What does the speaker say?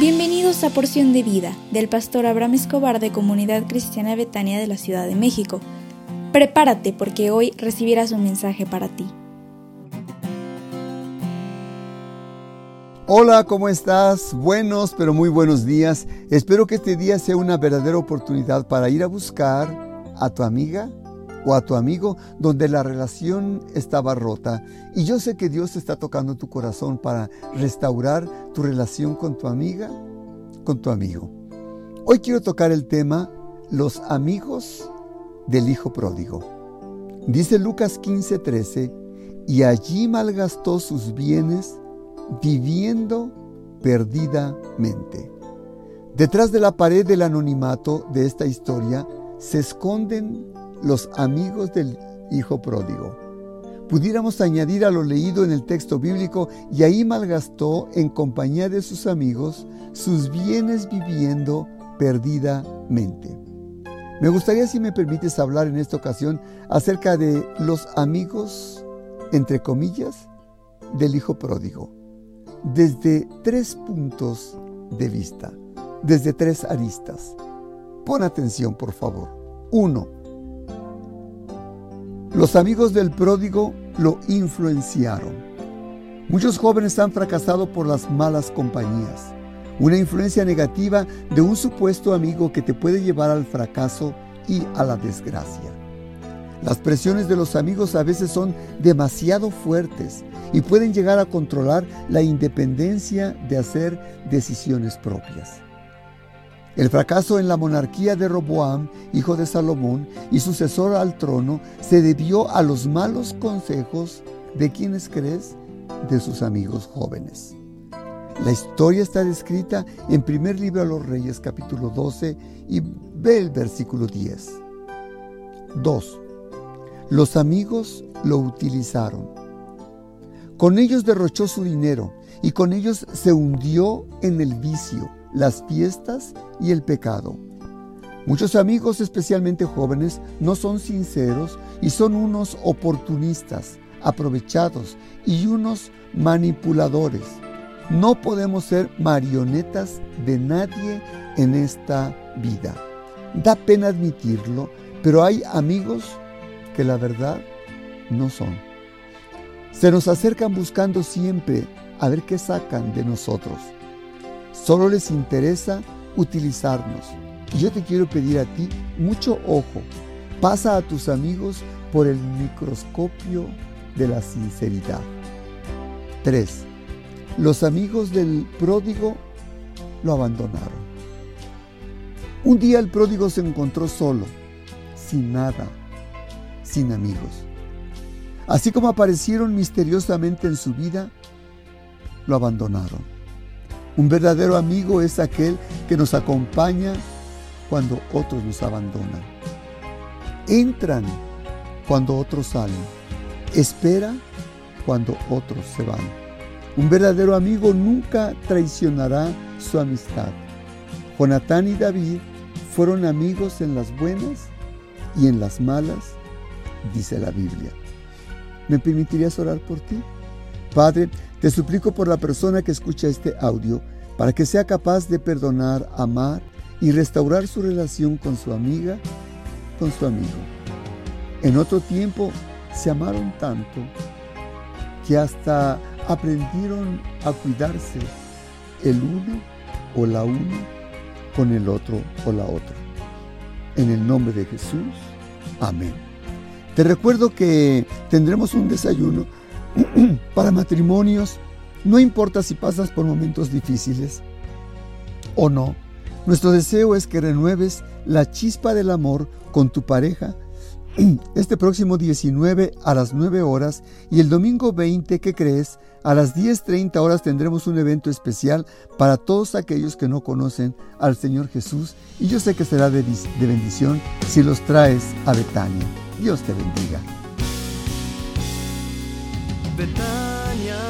Bienvenidos a Porción de Vida del pastor Abraham Escobar de Comunidad Cristiana Betania de la Ciudad de México. Prepárate porque hoy recibirás un mensaje para ti. Hola, ¿cómo estás? Buenos, pero muy buenos días. Espero que este día sea una verdadera oportunidad para ir a buscar a tu amiga o a tu amigo donde la relación estaba rota. Y yo sé que Dios está tocando tu corazón para restaurar tu relación con tu amiga, con tu amigo. Hoy quiero tocar el tema los amigos del hijo pródigo. Dice Lucas 15:13, y allí malgastó sus bienes viviendo perdidamente. Detrás de la pared del anonimato de esta historia se esconden los amigos del hijo pródigo. Pudiéramos añadir a lo leído en el texto bíblico, y ahí malgastó en compañía de sus amigos sus bienes viviendo perdidamente. Me gustaría, si me permites, hablar en esta ocasión acerca de los amigos, entre comillas, del hijo pródigo, desde tres puntos de vista, desde tres aristas. Pon atención, por favor. Uno, los amigos del pródigo lo influenciaron. Muchos jóvenes han fracasado por las malas compañías. Una influencia negativa de un supuesto amigo que te puede llevar al fracaso y a la desgracia. Las presiones de los amigos a veces son demasiado fuertes y pueden llegar a controlar la independencia de hacer decisiones propias. El fracaso en la monarquía de Roboam, hijo de Salomón y sucesor al trono, se debió a los malos consejos de quienes crees, de sus amigos jóvenes. La historia está descrita en primer libro a los Reyes capítulo 12 y ve el versículo 10. 2. Los amigos lo utilizaron. Con ellos derrochó su dinero y con ellos se hundió en el vicio las fiestas y el pecado. Muchos amigos, especialmente jóvenes, no son sinceros y son unos oportunistas, aprovechados y unos manipuladores. No podemos ser marionetas de nadie en esta vida. Da pena admitirlo, pero hay amigos que la verdad no son. Se nos acercan buscando siempre a ver qué sacan de nosotros. Solo les interesa utilizarnos. Y yo te quiero pedir a ti mucho ojo. Pasa a tus amigos por el microscopio de la sinceridad. 3. Los amigos del pródigo lo abandonaron. Un día el pródigo se encontró solo, sin nada, sin amigos. Así como aparecieron misteriosamente en su vida, lo abandonaron. Un verdadero amigo es aquel que nos acompaña cuando otros nos abandonan. Entran cuando otros salen. Espera cuando otros se van. Un verdadero amigo nunca traicionará su amistad. Jonatán y David fueron amigos en las buenas y en las malas, dice la Biblia. ¿Me permitirías orar por ti? Padre, te suplico por la persona que escucha este audio para que sea capaz de perdonar, amar y restaurar su relación con su amiga, con su amigo. En otro tiempo se amaron tanto que hasta aprendieron a cuidarse el uno o la una con el otro o la otra. En el nombre de Jesús, amén. Te recuerdo que tendremos un desayuno para matrimonios, no importa si pasas por momentos difíciles o no, nuestro deseo es que renueves la chispa del amor con tu pareja este próximo 19 a las 9 horas y el domingo 20, ¿qué crees? A las 10.30 horas tendremos un evento especial para todos aquellos que no conocen al Señor Jesús y yo sé que será de, de bendición si los traes a Betania. Dios te bendiga. Betania